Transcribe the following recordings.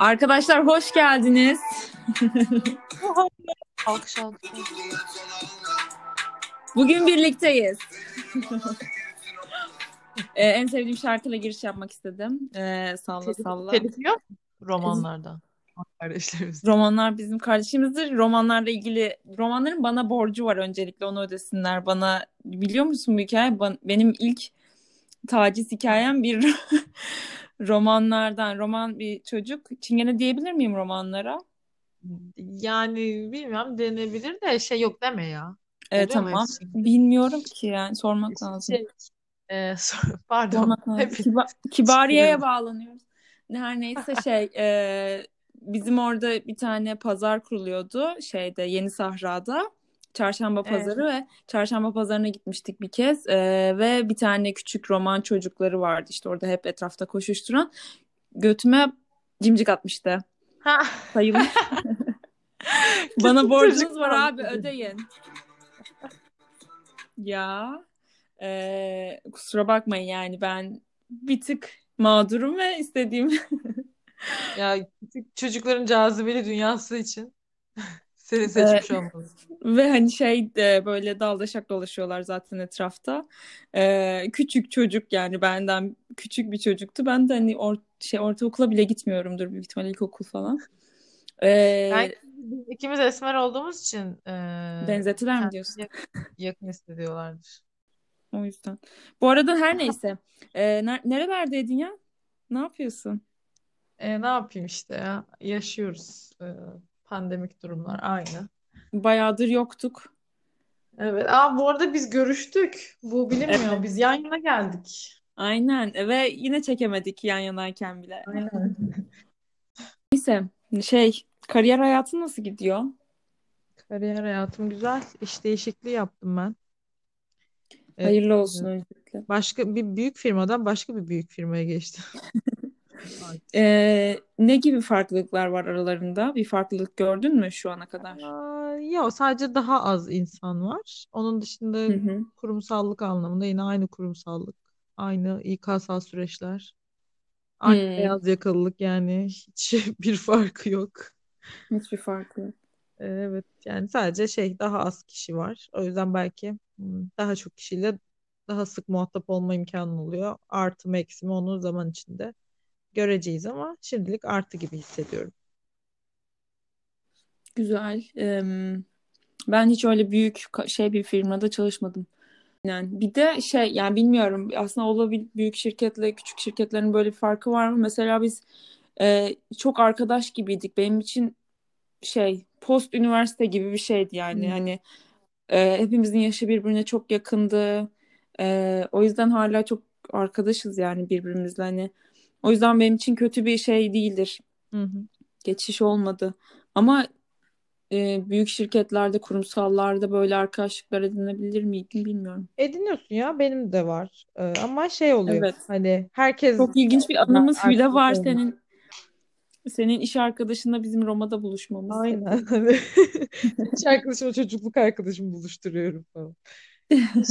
Arkadaşlar hoş geldiniz. Alkış alkış. Bugün birlikteyiz. Ee, en sevdiğim şarkıyla giriş yapmak istedim. Ee, salla salla. Telif yok romanlardan. Kardeşlerimiz. Romanlar bizim kardeşimizdir. Romanlarla ilgili romanların bana borcu var öncelikle onu ödesinler bana. Biliyor musun bu hikaye? Ban- benim ilk taciz hikayem bir romanlardan. Roman bir çocuk. Çingene diyebilir miyim romanlara? Yani bilmiyorum denebilir de şey yok deme ya. Evet Oluyor tamam. hepsi? Bilmiyorum ki yani sormak lazım. Şey, e, sor- pardon. Sormak lazım. Hep Kiba- Kibariye'ye bağlanıyoruz. Her neyse şey e, bizim orada bir tane pazar kuruluyordu şeyde Yeni Sahra'da. Çarşamba Evet. pazarı ve çarşamba pazarına gitmiştik bir kez E, ve bir tane küçük roman çocukları vardı işte orada hep etrafta koşuşturan götüme cimcik atmıştı. Ha. Sayılır. Bana borcunuz var abi ödeyin. Ya e, kusura bakmayın yani ben bir tık mağdurum ve istediğim Ya küçük çocukların cazibeli dünyası için seni seçmiş olmalı. ve hani şey de böyle daldaşak dolaşıyorlar zaten etrafta. E, küçük çocuk yani benden küçük bir çocuktu. Ben de hani or şey ortaokula bile gitmiyorumdur büyük ihtimalle ilkokul falan. E, Belki biz ikimiz esmer olduğumuz için e, benzettiler mi diyorsun? yakın, yakın hissediyorlardır. O yüzden. Bu arada her neyse. E, ner- nerelerdeydin ya? Ne yapıyorsun? E, ne yapayım işte ya yaşıyoruz. E, pandemik durumlar aynı. Bayağıdır yoktuk. Evet. Aa, bu arada biz görüştük. Bu bilinmiyor. Evet. Biz yan yana geldik. Aynen ve yine çekemedik yan yanayken bile. Aynen. Neyse şey kariyer hayatın nasıl gidiyor? Kariyer hayatım güzel. İş değişikliği yaptım ben. E, Hayırlı olsun öncelikle. başka bir büyük firmadan başka bir büyük firmaya geçtim. Ee, ne gibi farklılıklar var aralarında? Bir farklılık gördün mü şu ana kadar? Aa, yok sadece daha az insan var. Onun dışında Hı hı. kurumsallık anlamında yine aynı kurumsallık. Aynı İK'sal süreçler. Aynı Hmm, beyaz yakalılık yani hiç bir farkı yok. hiçbir farkı yok. Ee, Evet yani sadece şey daha az kişi var. O yüzden belki hmm, daha çok kişiyle daha sık muhatap olma imkanı oluyor. Artı mı eksi mi onu zaman içinde göreceğiz ama şimdilik artı gibi hissediyorum. Güzel. Ben hiç öyle büyük şey bir firmada çalışmadım. Yani bir de şey yani bilmiyorum aslında olabilir büyük şirketle küçük şirketlerin böyle bir farkı var mı? Mesela biz e, çok arkadaş gibiydik. Benim için şey post üniversite gibi bir şeydi yani. Hmm. Hani e, hepimizin yaşı birbirine çok yakındı. E, o yüzden hala çok arkadaşız yani birbirimizle hani. O yüzden benim için kötü bir şey değildir. Hı hı. Geçiş olmadı. Ama e, büyük şirketlerde, kurumsallarda böyle arkadaşlıklar edinebilir miydim bilmiyorum. Ediniyorsun ya benim de var. Ee, ama şey oluyor Evet. hani herkes Çok ilginç bir anımız bile var olmuyor. senin. Senin iş arkadaşınla bizim Roma'da buluşmamız. Aynen. İş arkadaşımla çocukluk arkadaşımı buluşturuyorum falan.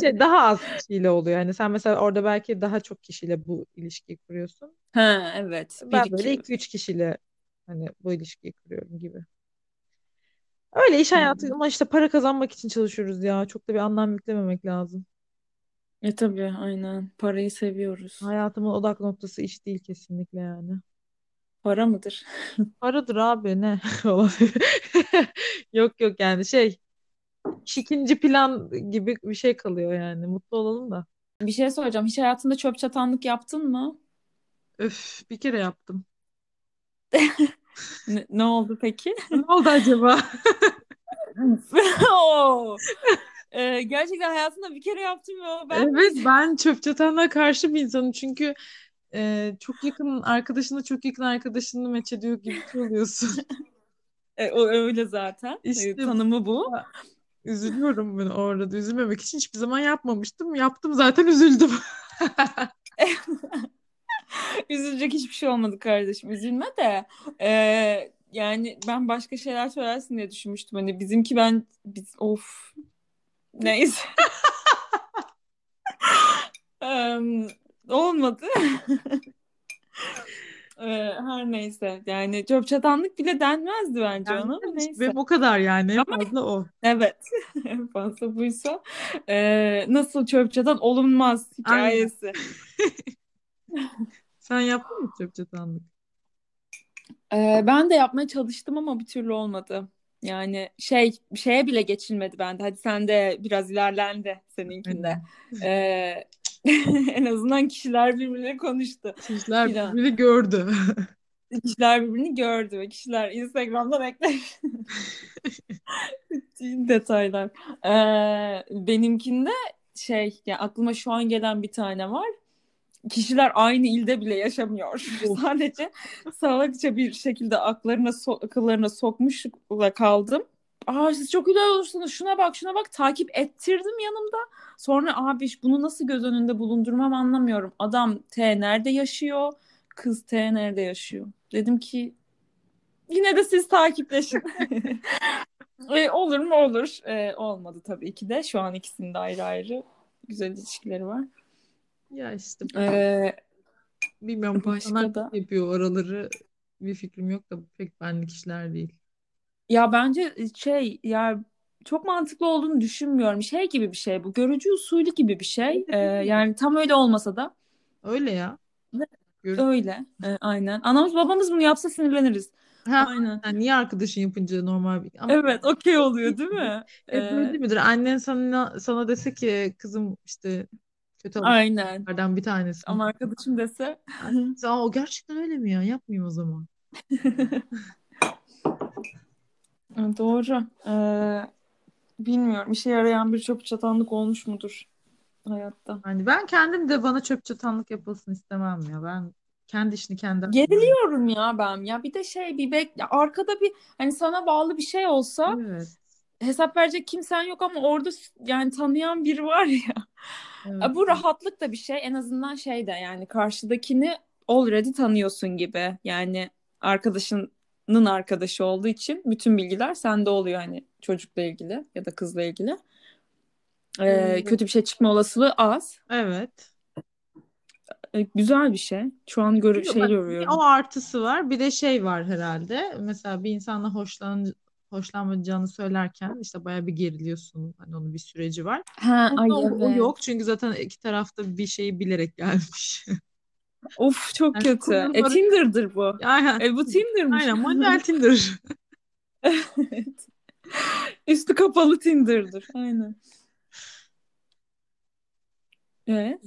Şey daha az kişiyle oluyor. Hani sen mesela orada belki daha çok kişiyle bu ilişkiyi kuruyorsun. Ha evet. Bir Ben böyle iki. 2-3 kişiyle hani bu ilişkiyi kuruyorum gibi. Öyle iş Hmm. hayatı ama işte para kazanmak için çalışıyoruz ya. Çok da bir anlam yüklememek lazım. E tabii aynen. Parayı seviyoruz. Hayatımın odak noktası iş değil kesinlikle yani. Para mıdır? Paradır abi ne. Yok yok yani şey ikinci plan gibi bir şey kalıyor yani. Mutlu olalım da. Bir şey soracağım. Hiç hayatında çöp çatanlık yaptın mı? Öf bir kere yaptım. Ne, ne oldu peki? Ne oldu acaba? Oo. Ee, gerçekten hayatında bir kere yaptım o ben Evet ben çöp çatanlığa karşı bir insanım çünkü e, çok yakın arkadaşınla çok yakın arkadaşını meç ediyor gibi oluyorsun. E, o öyle zaten. E, İşte tanımı bu. Üzülüyorum ben orada. Üzülmemek için hiçbir zaman yapmamıştım. Yaptım zaten üzüldüm. Üzülecek hiçbir şey olmadı kardeşim. Üzülme de. Ee, yani ben başka şeyler söylersin diye düşünmüştüm. Hani bizimki ben biz of neyse. Em, olmadı. Ee, her neyse yani çöp çatanlık bile denmezdi bence Yani ona ama neyse. Ve bu kadar yani. En Ama- fazla o. Evet en fazla buysa. Ee, nasıl çöp çatan olunmaz hikayesi. Sen yaptın mı çöp çatanlık? Ee, ben de yapmaya çalıştım ama bir türlü olmadı. Yani şey şeye bile geçilmedi bende. Hadi sen de biraz ilerlendi seninkinde. Ee, en azından kişiler birbirleri konuştu. Kişiler Filan. birbirini gördü. Kişiler birbirini gördü ve kişiler Instagram'dan eklemiş. Detaylar. Ee, benimkinde şey ya aklıma şu an gelen bir tane var. Kişiler aynı ilde bile yaşamıyor. Sadece salakça bir şekilde aklarına so- akıllarına sokmuşla kaldım. Aa siz çok güzel olursunuz. Şuna bak, şuna bak. Takip ettirdim yanımda. Sonra abi bunu nasıl göz önünde bulundurmam anlamıyorum. Adam T nerede yaşıyor? Kız T nerede yaşıyor? Dedim ki yine de siz takipleşin. E, olur mu olur. E, olmadı tabii ki de. Şu an ikisinin de ayrı ayrı güzel ilişkileri var. Ya işte E, bilmiyorum başka da- yapıyor oraları bir fikrim yok da pek benlik işler değil. Ya bence şey ya çok mantıklı olduğunu düşünmüyorum. Şey gibi bir şey bu. Görücü usulü gibi bir şey. E, yani tam öyle olmasa da Öyle ya. Ne? Gör- öyle. E, aynen. Anamız babamız bunu yapsa sinirleniriz. Ha, Aynen. yani niye arkadaşın yapınca normal bir... Ama Evet, okey oluyor değil mi? hep E, böyle değil midir? Annen sana sana dese ki kızım işte kötü alışkanlıklardan bir tanesi. Ama arkadaşım dese Aa, o gerçekten öyle mi ya? Yapmayayım o zaman. Doğru. Ee, bilmiyorum. İşe yarayan bir çöp çatanlık olmuş mudur hayatta? Yani ben kendim de bana çöp çatanlık yapılsın istemem ya. Ben kendi işini kendi Geriliyorum ya ben. Ya bir de şey bir bek ya arkada bir hani sana bağlı bir şey olsa Evet. hesap verecek kimsen yok ama orada yani tanıyan biri var ya. evet. Bu rahatlık da bir şey. En azından şey de yani karşıdakini already tanıyorsun gibi. Yani arkadaşının arkadaşı olduğu için bütün bilgiler sende oluyor hani çocukla ilgili ya da kızla ilgili. Ee, Evet. kötü bir şey çıkma olasılığı az. Evet. Ee, güzel bir şey. Şu an gör şey görüyorum. O artısı var. Bir de şey var herhalde. Mesela bir insanla hoşlan hoşlanmayacağını söylerken işte bayağı bir geriliyorsun. Hani onun bir süreci var. Ha, ay o, o evet. yok çünkü zaten iki tarafta bir şeyi bilerek gelmiş. Of çok Yani kötü. kuralları- E Tinder'dır bu. Aynen. E bu Tinder'mış. Aynen manuel Tinder. Evet. Üstü kapalı Tinder'dır. Aynen. Evet.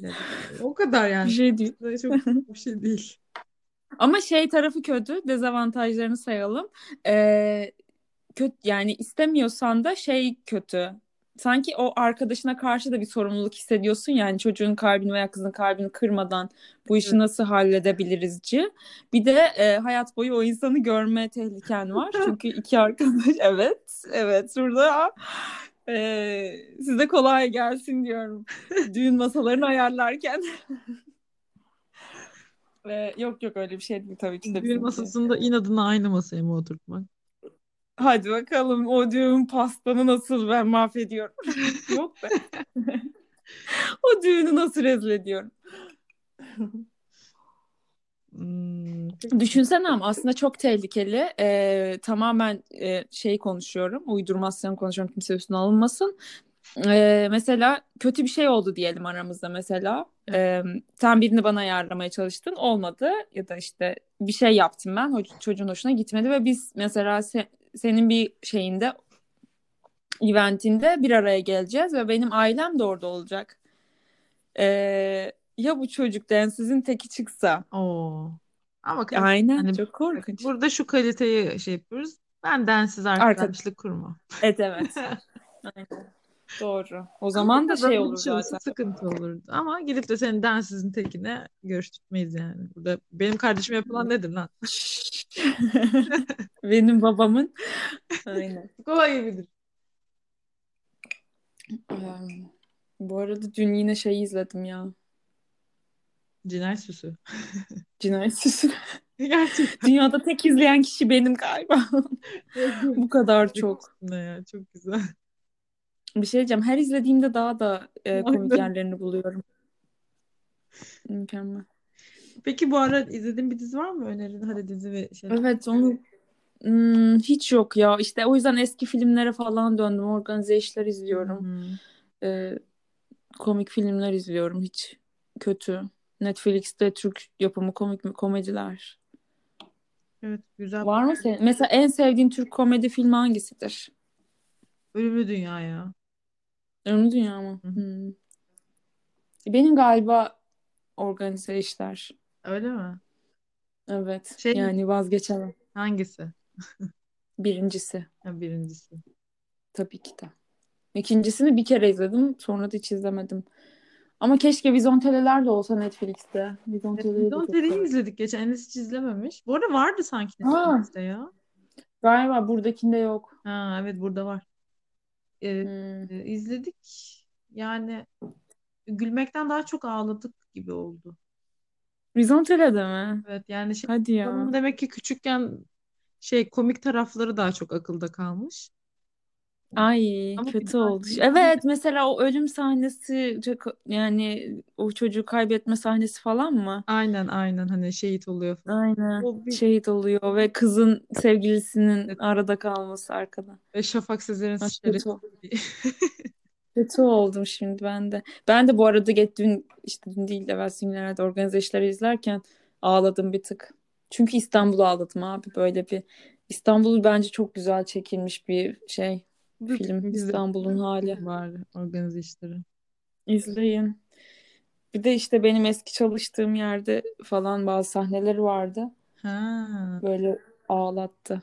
O kadar Bir yani. şey değil. Çok bir şey değil. Ama şey tarafı kötü. Dezavantajlarını sayalım. Ee, kötü yani istemiyorsan da şey kötü. Sanki o arkadaşına karşı da bir sorumluluk hissediyorsun yani çocuğun kalbini veya kızın kalbini kırmadan bu işi nasıl halledebilirizci. Bir de e, hayat boyu o insanı görme tehliken var. Çünkü iki arkadaş evet evet şurada e, size kolay gelsin diyorum. Düğün masalarını ayarlarken. E, yok yok öyle bir şey değil tabii ki de Düğün masasında inadına aynı masaya mı oturtmak? Hadi bakalım o düğün pastanı nasıl ben mahvediyorum. Yok be. o düğünü nasıl rezil ediyorum. Hmm. Düşünsene ama aslında çok tehlikeli. Ee, tamamen e, şey konuşuyorum. Uydurmasyon konuşuyorum. Kimse üstüne alınmasın. Ee, mesela kötü bir şey oldu diyelim aramızda mesela. Ee, sen birini bana ayarlamaya çalıştın. Olmadı. Ya da işte bir şey yaptım ben. Çocuğun hoşuna gitmedi ve biz mesela se- senin bir şeyinde eventinde bir araya geleceğiz ve benim ailem de orada olacak. Ee, ya bu çocuk densizin teki çıksa? Oo. Ama kalite- Aynen hani çok korkunç. burada şu kaliteyi şey yapıyoruz. Ben densiz arkadaşlık kurma. Evet evet. Aynen. Doğru. O zaman da şey olur zaten. Sıkıntı olurdu. Ama gidip de senin densizin tekine görüştürmeyiz yani. Burada benim kardeşime yapılan nedir lan? Benim babamın. Aynen. Kolay gibidir. Ee, bu arada dün yine şey izledim ya. Cinayet süsü. Cinayet Süsü. Gerçekten. Dünyada tek izleyen kişi benim galiba. Bu kadar çok. Ne ya çok güzel. Bir şey diyeceğim. Her izlediğimde daha da e, komik yerlerini buluyorum. Mükemmel. Peki bu ara izlediğin bir dizi var mı önerin? Hadi dizi ve şey. Evet onu hmm, hiç yok ya. İşte o yüzden eski filmlere falan döndüm. Organize işler izliyorum. Hı. Ee, komik filmler izliyorum. Hiç kötü. Netflix'te Türk yapımı komik komediler. Evet güzel. Var mı senin? Mesela en sevdiğin Türk komedi filmi hangisidir? Ölümlü Dünya ya. Ölümlü Dünya mı? Hmm. Benim galiba organize işler. Öyle mi? Evet. Şey Yani vazgeçemem. hangisi? Birincisi. Ha, birincisi. Tabii ki de. İkincisini bir kere izledim. Sonra da hiç izlemedim. Ama keşke Vizonteleler de olsa Netflix'te. Terry'i severim. izledik geçen. Enes hiç izlememiş. Bu arada vardı sanki Ha, Netflix'te ya. galiba buradakinde yok. Ha evet burada var. Ee, Hmm. e, izledik. Yani gülmekten daha çok ağladık gibi oldu. Vizontele'de mi? Evet yani şey Hadi ya. demek ki küçükken şey komik tarafları daha çok akılda kalmış. Ay Ama kötü daha oldu. Evet mesela o ölüm sahnesi yani o çocuğu kaybetme sahnesi falan mı? aynen aynen hani şehit oluyor. Aynen. O bir Şehit oluyor ve kızın sevgilisinin evet, arada kalması arkada. ve Şafak Sezer'in kötü. Kötü oldum şimdi ben de. Ben de bu arada geç dün işte dün değil de evvelsi günlerde organize işleri izlerken ağladım bir tık. Çünkü İstanbul'u ağladım abi böyle bir İstanbul bence çok güzel çekilmiş bir şey film İstanbul'un hali. var organize işleri. İzleyin. Bir de işte benim eski çalıştığım yerde falan bazı sahneleri vardı. Ha. Böyle ağlattı.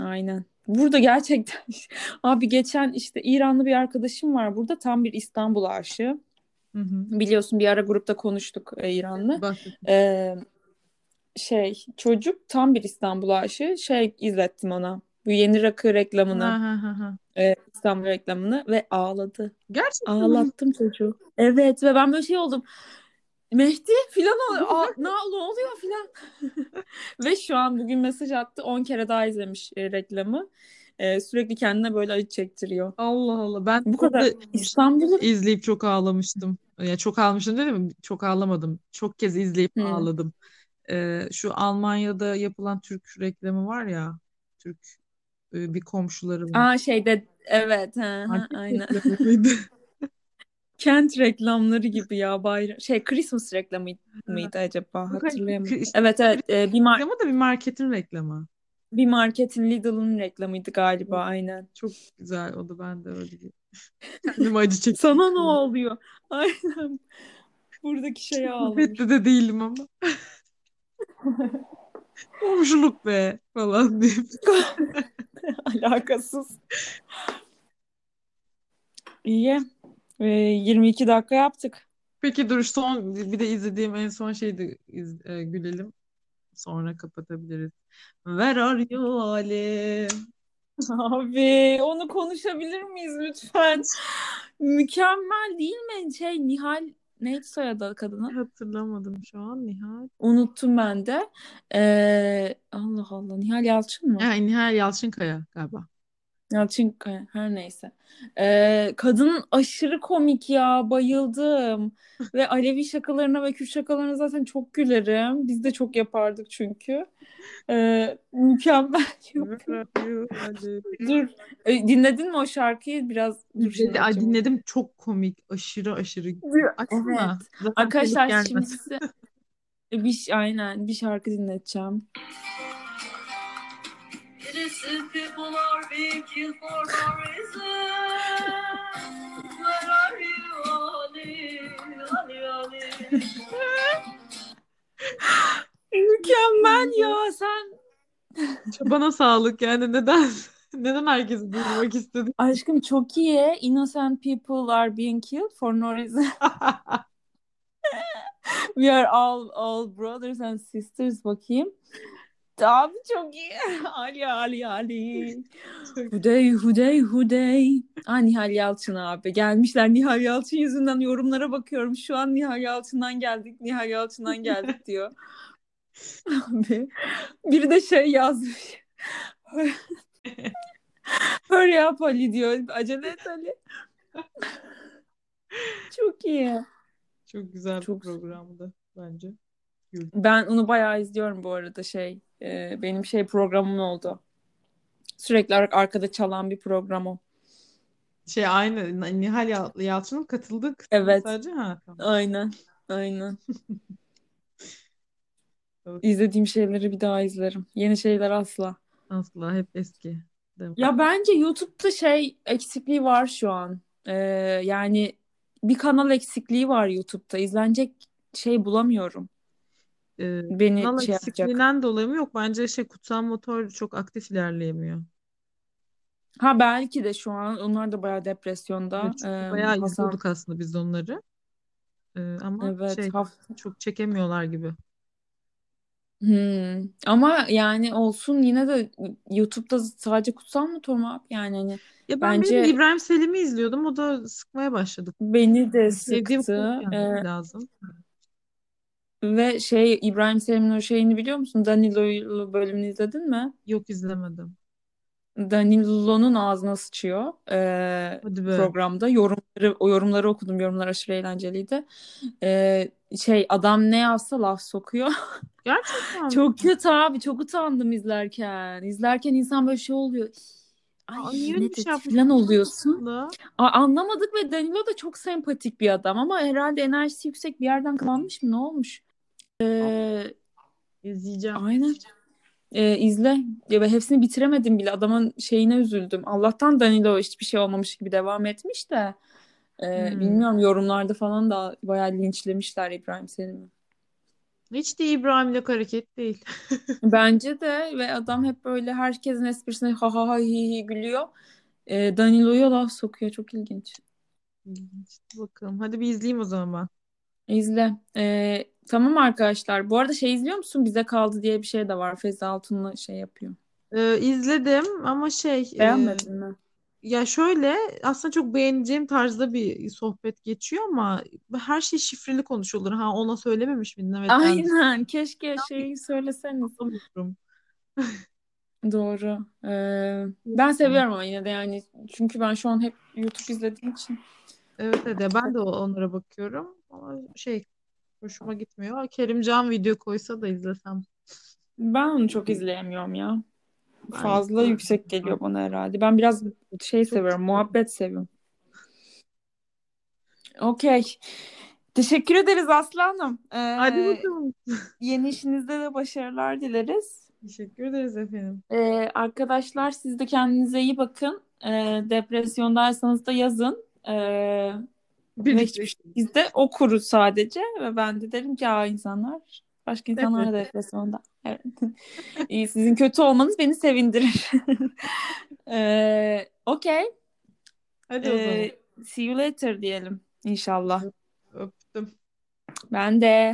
Aynen. Burada gerçekten abi geçen işte İranlı bir arkadaşım var burada tam bir İstanbul aşığı. Hı hı. Biliyorsun bir ara grupta konuştuk e, İranlı. Bahsettim. Ee, şey çocuk tam bir İstanbul aşığı şey izlettim ona. Bu yeni rakı reklamını. ha ha ha. e, İstanbul reklamını ve ağladı. Gerçekten mi? Ağlattım çocuğu. Evet ve ben böyle şey oldum. Mehdi filan. Aa, ne, ne oluyor filan. Ve şu an bugün mesaj attı. 10 kere daha izlemiş e, reklamı. E, sürekli kendine böyle acı çektiriyor. Allah Allah. Ben Bu kadar İstanbul'u izleyip çok ağlamıştım. Ya çok ağlamıştım değil mi? Çok ağlamadım. Çok kez izleyip Hı. ağladım. Ee, şu Almanya'da yapılan Türk reklamı var ya. Türk e, bir komşuları var. Aa şeyde evet hı hı, aynen. Kent reklamları gibi ya bayram şey Christmas reklamı mıydı acaba işte Evet evet e, bir mar reklamı da bir marketin reklamı. bir marketin Lidl'ın reklamıydı galiba aynen. Çok güzel o da ben de öyle bir kendime acı çektim. Sana ne oluyor? Aynen. Buradaki şeye ağlamış. Gurbette de değilim ama. Komşuluk be falan diye. Alakasız. İyi. Ee, 22 dakika yaptık. Peki dur son bir de izlediğim en son şeydi iz- e, gülelim. Sonra kapatabiliriz. Where are you Ali? Abi onu konuşabilir miyiz lütfen? Mükemmel değil mi? Şey Nihal neydi soyadı kadının? Hatırlamadım şu an Nihal. Unuttum ben de. Ee, Allah Allah Nihal Yalçın mı? Yani Nihal Yalçınkaya galiba. Yalçın Kaya, her neyse. Ee, kadın aşırı komik ya bayıldım. Ve Alevi şakalarına ve Kürt şakalarına zaten çok gülerim. Biz de çok yapardık çünkü. Ee, mükemmel? Dur. E, dinledin mi o şarkıyı? Biraz dur Dinledi- Ay, dinledim çok komik aşırı aşırı. Evet. Açsana. Zaten Arkadaşlar şimdi size bir aynen bir şarkı dinleteceğim. Innocent people are being killed for no reason. Where are you, Ali? Ali, Ali. Mükemmel ya sen. Çabana sağlık yani neden neden herkesi duymak istedim? Aşkım çok iyi. Innocent people are being killed for no reason. We are all all brothers and sisters bakayım. Abi çok iyi. Ali Ali Ali. Hudey hudey hudey. Aa Nihal Yalçın abi. Gelmişler Nihal Yalçın yüzünden yorumlara bakıyorum. Şu an Nihal Yalçın'dan geldik. Nihal Yalçın'dan geldik diyor. Abi. Biri de şey yazmış. Hurry up Ali diyor. Acele et Ali. Çok iyi. Çok güzel bir Çok- programdı bence. güldüm. Ben onu bayağı izliyorum bu arada şey. E, benim şey programım oldu. Sürekli ar- arkada çalan bir program o. Şey aynı Nihal Yal- Yalçın'ın katıldığı kısmı Evet. sadece ha tamam. Aynen. Aynen. İzlediğim şeyleri bir daha izlerim. Yeni şeyler asla. Asla hep eski. Ya bence YouTube'da şey eksikliği var şu an. Ee, yani bir kanal eksikliği var YouTube'da. İzlenecek şey bulamıyorum. Ee, Beni kanal şey yapacak. eksikliğinden dolayı mı yok? Bence şey kutsal motor çok aktif ilerleyemiyor. Ha belki de şu an onlar da bayağı depresyonda. Evet, çünkü Ee, bayağı Hasan izliyorduk aslında biz onları. Ee, ama evet şey haf- çok çekemiyorlar gibi. Hmm. Ama yani olsun yine de YouTube'da sadece kutsal motor mu abi? Yani hani Ya ben benim bence İbrahim Selim'i izliyordum. O da sıkmaya başladı. beni de Sevdiğim sıktı. konu Ee, lazım. Ve şey İbrahim Selim'in o şeyini biliyor musun? Danilo'yu bölümünü izledin mi? Yok izlemedim. Danilo'nun ağzına sıçıyor be. programda. Yorumları, o yorumları okudum. Yorumlar aşırı eğlenceliydi. Ee, şey adam ne yazsa laf sokuyor. Gerçekten? Çok kötü abi. Çok utandım izlerken. İzlerken insan böyle şey oluyor. Ay Aa, niye ne şey falan oluyorsun. aslında? A- anlamadık ve Danilo da çok sempatik bir adam ama herhalde enerjisi yüksek bir yerden kıvanmış mı? Ne olmuş? Ee, İzleyeceğim. aynen. Ee, izle. Ya ben hepsini bitiremedim bile. Adamın şeyine üzüldüm. Allah'tan Danilo hiçbir şey olmamış gibi devam etmiş de. Ee, Hmm. bilmiyorum yorumlarda falan da bayağı linçlemişler İbrahim Selim'i. Hiç de İbrahim'le hareket değil. Bence de ve adam hep böyle herkesin esprisine ha ha ha hi hi gülüyor. Ee, Danilo'ya laf sokuyor. Çok ilginç. İlginç. Bakalım. Hadi bir izleyeyim o zaman ben. İzle. Ee, tamam arkadaşlar. Bu arada şey izliyor musun? Bize kaldı diye bir şey de var. Feza Altun'la şey yapıyor. Ee, izledim ama şey e, Beğenmedin mi? ya şöyle aslında çok beğeneceğim tarzda bir sohbet geçiyor ama her şey şifreli konuşulur. Ha ona söylememiş miydin? Evet ben Aynen. Keşke şeyi söyleseniz. Doğru. Ee, ben seviyorum ama yine de yani. Çünkü ben şu an hep YouTube izlediğim için. Evet evet ben de onlara bakıyorum ama şey hoşuma gitmiyor. Kerimcan video koysa da izlesem. Ben onu çok izleyemiyorum ya. Ben Fazla izliyorum. yüksek geliyor bana herhalde. Ben biraz şey Çok seviyorum. çok Muhabbet seviyorum. Okey. Teşekkür ederiz Aslı Hanım. Hadi Ee, bakalım. yeni işinizde de başarılar dileriz. Teşekkür ederiz efendim. Ee, arkadaşlar siz de kendinize iyi bakın. Ee, depresyondaysanız da yazın. Ee, hiçbir şey biz de okuruz sadece ve ben de derim ki aa insanlar başka insanlar da Depresyon. depresyonda. Evet. İyi, sizin kötü olmanız beni sevindirir. Ee, Okey. Hadi o zaman. Ee, see you later diyelim inşallah. Öptüm. Ben de.